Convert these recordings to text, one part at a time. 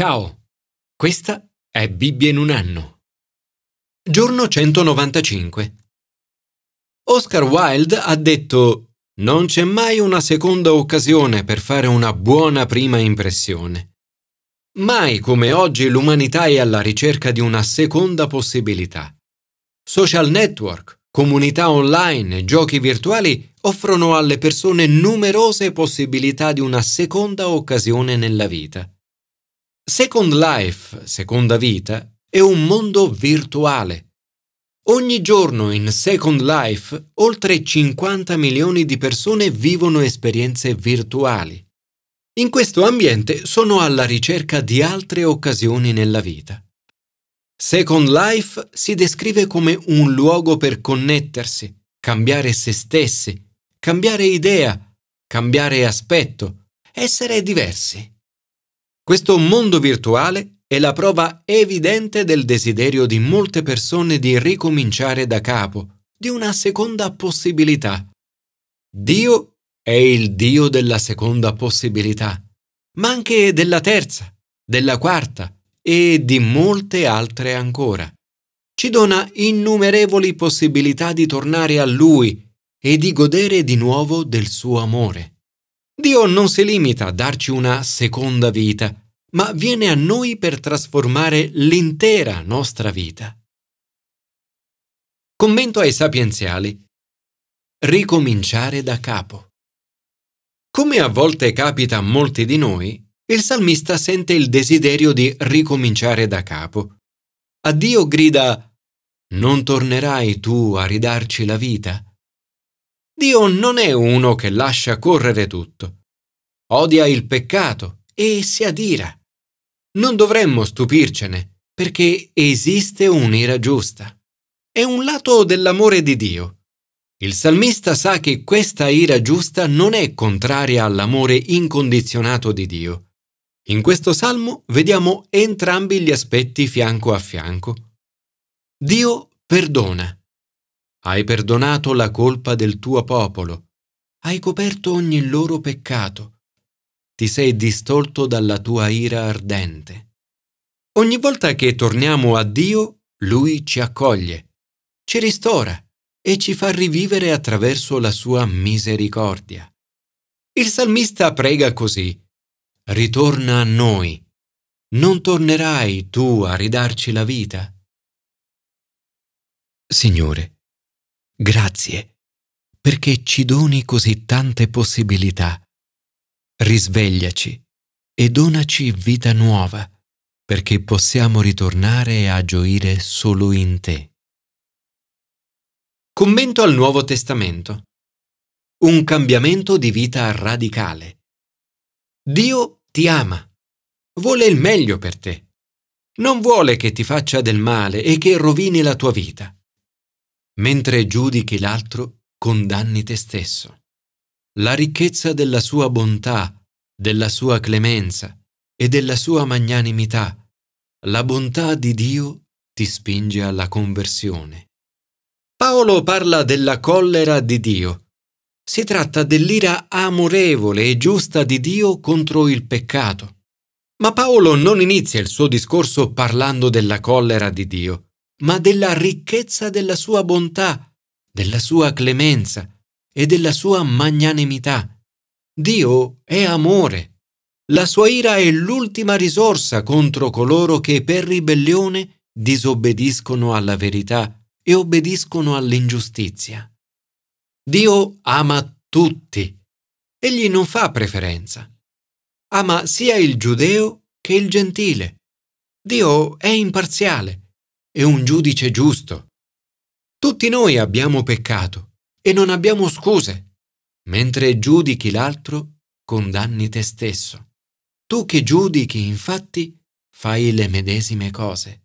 Ciao, questa è Bibbia in un anno. Giorno 195. Oscar Wilde ha detto Non c'è mai una seconda occasione per fare una buona prima impressione. Mai come oggi l'umanità è alla ricerca di una seconda possibilità. Social network, comunità online e giochi virtuali offrono alle persone numerose possibilità di una seconda occasione nella vita. Second Life, seconda vita, è un mondo virtuale. Ogni giorno in Second Life oltre 50 milioni di persone vivono esperienze virtuali. In questo ambiente sono alla ricerca di altre occasioni nella vita. Second Life si descrive come un luogo per connettersi, cambiare se stessi, cambiare idea, cambiare aspetto, essere diversi. Questo mondo virtuale è la prova evidente del desiderio di molte persone di ricominciare da capo, di una seconda possibilità. Dio è il Dio della seconda possibilità, ma anche della terza, della quarta e di molte altre ancora. Ci dona innumerevoli possibilità di tornare a Lui e di godere di nuovo del suo amore. Dio non si limita a darci una seconda vita, ma viene a noi per trasformare l'intera nostra vita. Commento ai sapienziali. Ricominciare da capo. Come a volte capita a molti di noi, il salmista sente il desiderio di ricominciare da capo. A Dio grida Non tornerai tu a ridarci la vita? Dio non è uno che lascia correre tutto. Odia il peccato e si adira. Non dovremmo stupircene, perché esiste un'ira giusta. È un lato dell'amore di Dio. Il salmista sa che questa ira giusta non è contraria all'amore incondizionato di Dio. In questo salmo vediamo entrambi gli aspetti fianco a fianco. Dio perdona. Hai perdonato la colpa del tuo popolo. Hai coperto ogni loro peccato. Ti sei distolto dalla tua ira ardente. Ogni volta che torniamo a Dio, Lui ci accoglie, ci ristora e ci fa rivivere attraverso la sua misericordia. Il salmista prega così. Ritorna a noi. Non tornerai tu a ridarci la vita? Signore, Grazie perché ci doni così tante possibilità. Risvegliaci e donaci vita nuova perché possiamo ritornare a gioire solo in te. Commento al Nuovo Testamento. Un cambiamento di vita radicale. Dio ti ama, vuole il meglio per te. Non vuole che ti faccia del male e che rovini la tua vita. Mentre giudichi l'altro, condanni te stesso. La ricchezza della sua bontà, della sua clemenza e della sua magnanimità, la bontà di Dio ti spinge alla conversione. Paolo parla della collera di Dio. Si tratta dell'ira amorevole e giusta di Dio contro il peccato. Ma Paolo non inizia il suo discorso parlando della collera di Dio ma della ricchezza della sua bontà, della sua clemenza e della sua magnanimità. Dio è amore. La sua ira è l'ultima risorsa contro coloro che per ribellione disobbediscono alla verità e obbediscono all'ingiustizia. Dio ama tutti. Egli non fa preferenza. Ama sia il giudeo che il gentile. Dio è imparziale è un giudice giusto. Tutti noi abbiamo peccato e non abbiamo scuse. Mentre giudichi l'altro, condanni te stesso. Tu che giudichi, infatti, fai le medesime cose.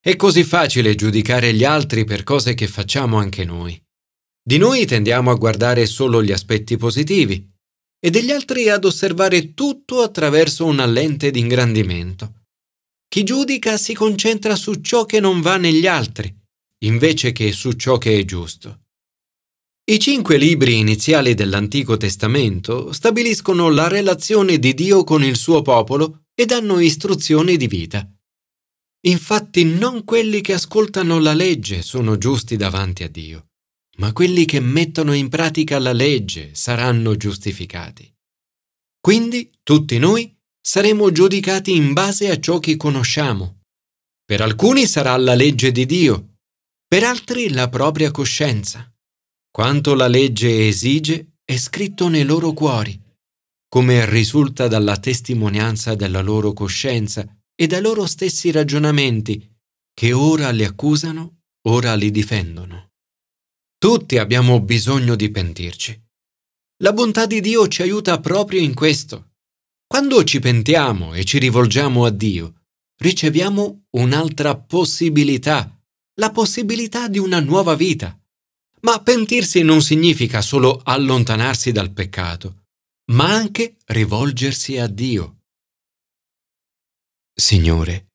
È così facile giudicare gli altri per cose che facciamo anche noi. Di noi tendiamo a guardare solo gli aspetti positivi e degli altri ad osservare tutto attraverso una lente di ingrandimento. Chi giudica si concentra su ciò che non va negli altri, invece che su ciò che è giusto. I cinque libri iniziali dell'Antico Testamento stabiliscono la relazione di Dio con il suo popolo e danno istruzioni di vita. Infatti non quelli che ascoltano la legge sono giusti davanti a Dio, ma quelli che mettono in pratica la legge saranno giustificati. Quindi tutti noi saremo giudicati in base a ciò che conosciamo. Per alcuni sarà la legge di Dio, per altri la propria coscienza. Quanto la legge esige è scritto nei loro cuori, come risulta dalla testimonianza della loro coscienza e dai loro stessi ragionamenti, che ora li accusano, ora li difendono. Tutti abbiamo bisogno di pentirci. La bontà di Dio ci aiuta proprio in questo. Quando ci pentiamo e ci rivolgiamo a Dio, riceviamo un'altra possibilità, la possibilità di una nuova vita. Ma pentirsi non significa solo allontanarsi dal peccato, ma anche rivolgersi a Dio. Signore,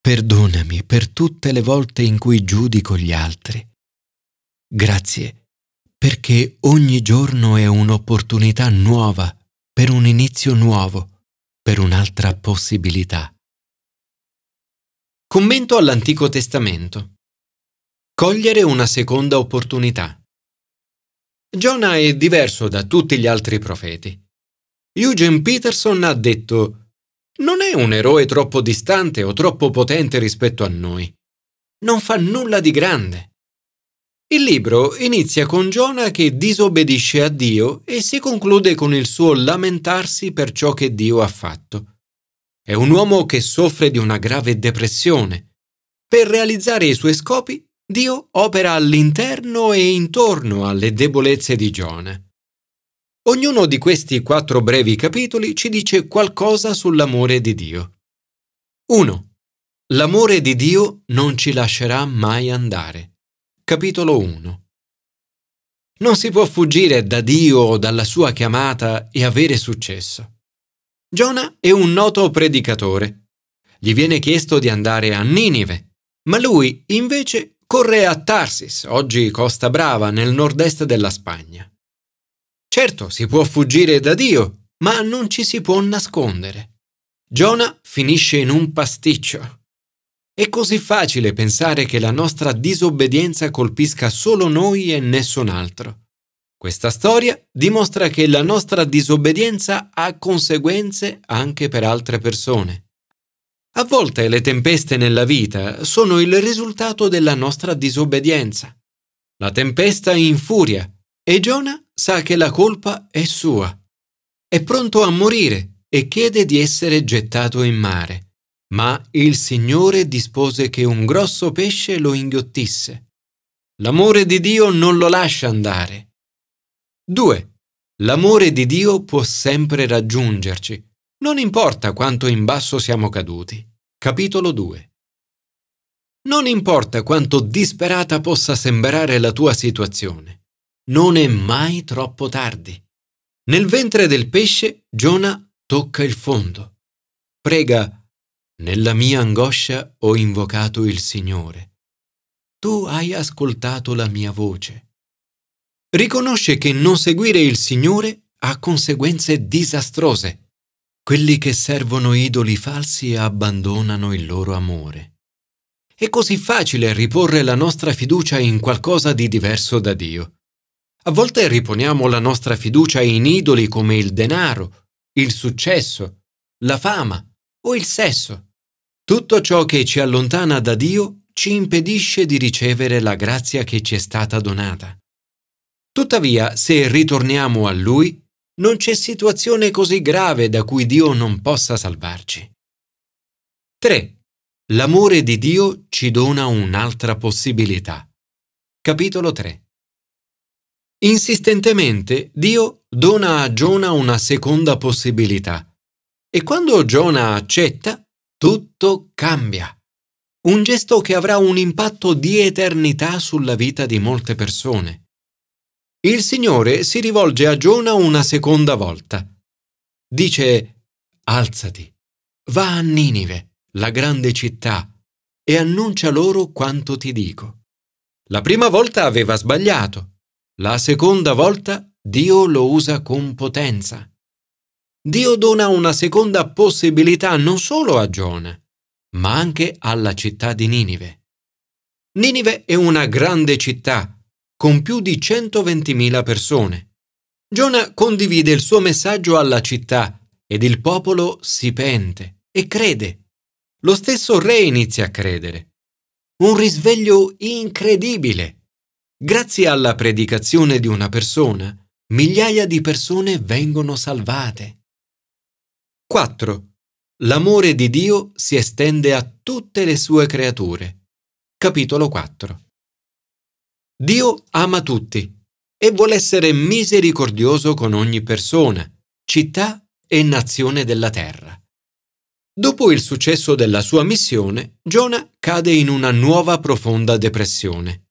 perdonami per tutte le volte in cui giudico gli altri. Grazie, perché ogni giorno è un'opportunità nuova per un inizio nuovo, per un'altra possibilità. Commento all'Antico Testamento. Cogliere una seconda opportunità. Giona è diverso da tutti gli altri profeti. Eugene Peterson ha detto non è un eroe troppo distante o troppo potente rispetto a noi. Non fa nulla di grande. Il libro inizia con Giona che disobbedisce a Dio e si conclude con il suo lamentarsi per ciò che Dio ha fatto. È un uomo che soffre di una grave depressione. Per realizzare i suoi scopi, Dio opera all'interno e intorno alle debolezze di Giona. Ognuno di questi quattro brevi capitoli ci dice qualcosa sull'amore di Dio. 1. L'amore di Dio non ci lascerà mai andare. Capitolo 1. Non si può fuggire da Dio o dalla sua chiamata e avere successo. Giona è un noto predicatore. Gli viene chiesto di andare a Ninive, ma lui invece corre a Tarsis, oggi Costa Brava, nel nord-est della Spagna. Certo, si può fuggire da Dio, ma non ci si può nascondere. Giona finisce in un pasticcio. È così facile pensare che la nostra disobbedienza colpisca solo noi e nessun altro. Questa storia dimostra che la nostra disobbedienza ha conseguenze anche per altre persone. A volte le tempeste nella vita sono il risultato della nostra disobbedienza. La tempesta infuria e Giona sa che la colpa è sua. È pronto a morire e chiede di essere gettato in mare. Ma il Signore dispose che un grosso pesce lo inghiottisse. L'amore di Dio non lo lascia andare. 2. L'amore di Dio può sempre raggiungerci, non importa quanto in basso siamo caduti. Capitolo 2. Non importa quanto disperata possa sembrare la tua situazione non è mai troppo tardi. Nel ventre del pesce Giona tocca il fondo. Prega, nella mia angoscia ho invocato il Signore. Tu hai ascoltato la mia voce. Riconosce che non seguire il Signore ha conseguenze disastrose. Quelli che servono idoli falsi abbandonano il loro amore. È così facile riporre la nostra fiducia in qualcosa di diverso da Dio. A volte riponiamo la nostra fiducia in idoli come il denaro, il successo, la fama o il sesso. Tutto ciò che ci allontana da Dio ci impedisce di ricevere la grazia che ci è stata donata. Tuttavia, se ritorniamo a Lui, non c'è situazione così grave da cui Dio non possa salvarci. 3. L'amore di Dio ci dona un'altra possibilità. Capitolo 3. Insistentemente Dio dona a Giona una seconda possibilità e quando Giona accetta, tutto cambia. Un gesto che avrà un impatto di eternità sulla vita di molte persone. Il Signore si rivolge a Giona una seconda volta. Dice, alzati, va a Ninive, la grande città, e annuncia loro quanto ti dico. La prima volta aveva sbagliato la seconda volta Dio lo usa con potenza. Dio dona una seconda possibilità non solo a Giona, ma anche alla città di Ninive. Ninive è una grande città con più di 120.000 persone. Giona condivide il suo messaggio alla città ed il popolo si pente e crede. Lo stesso re inizia a credere. Un risveglio incredibile. Grazie alla predicazione di una persona, migliaia di persone vengono salvate. 4. L'amore di Dio si estende a tutte le sue creature. Capitolo 4. Dio ama tutti e vuole essere misericordioso con ogni persona, città e nazione della terra. Dopo il successo della sua missione, Giona cade in una nuova profonda depressione.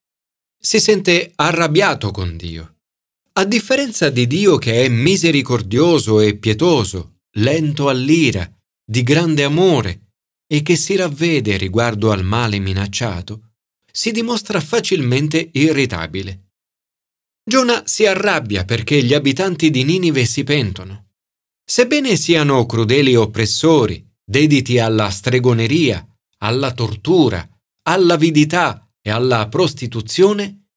Si sente arrabbiato con Dio. A differenza di Dio che è misericordioso e pietoso, lento all'ira, di grande amore e che si ravvede riguardo al male minacciato, si dimostra facilmente irritabile. Giona si arrabbia perché gli abitanti di Ninive si pentono. Sebbene siano crudeli oppressori, dediti alla stregoneria, alla tortura, all'avidità e alla prostituzione,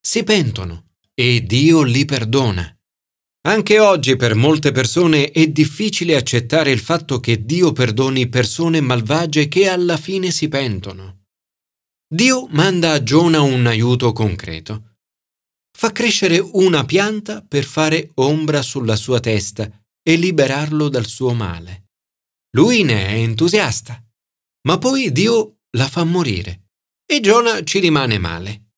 si pentono e Dio li perdona. Anche oggi per molte persone è difficile accettare il fatto che Dio perdoni persone malvagie che alla fine si pentono. Dio manda a Giona un aiuto concreto. Fa crescere una pianta per fare ombra sulla sua testa e liberarlo dal suo male. Lui ne è entusiasta, ma poi Dio la fa morire e Giona ci rimane male.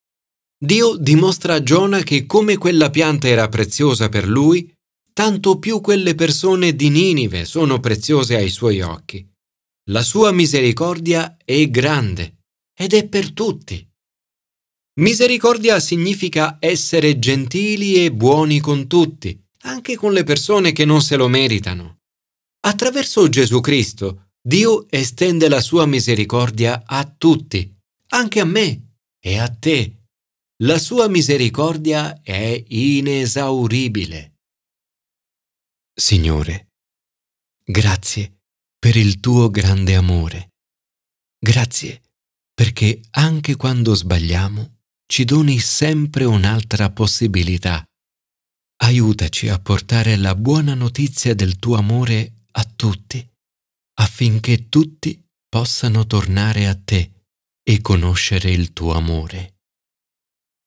Dio dimostra a Giona che come quella pianta era preziosa per lui, tanto più quelle persone di Ninive sono preziose ai suoi occhi. La sua misericordia è grande ed è per tutti. Misericordia significa essere gentili e buoni con tutti, anche con le persone che non se lo meritano. Attraverso Gesù Cristo, Dio estende la sua misericordia a tutti, anche a me e a te la sua misericordia è inesauribile. Signore, grazie per il tuo grande amore. Grazie perché anche quando sbagliamo ci doni sempre un'altra possibilità. Aiutaci a portare la buona notizia del tuo amore a tutti, affinché tutti possano tornare a te e conoscere il tuo amore.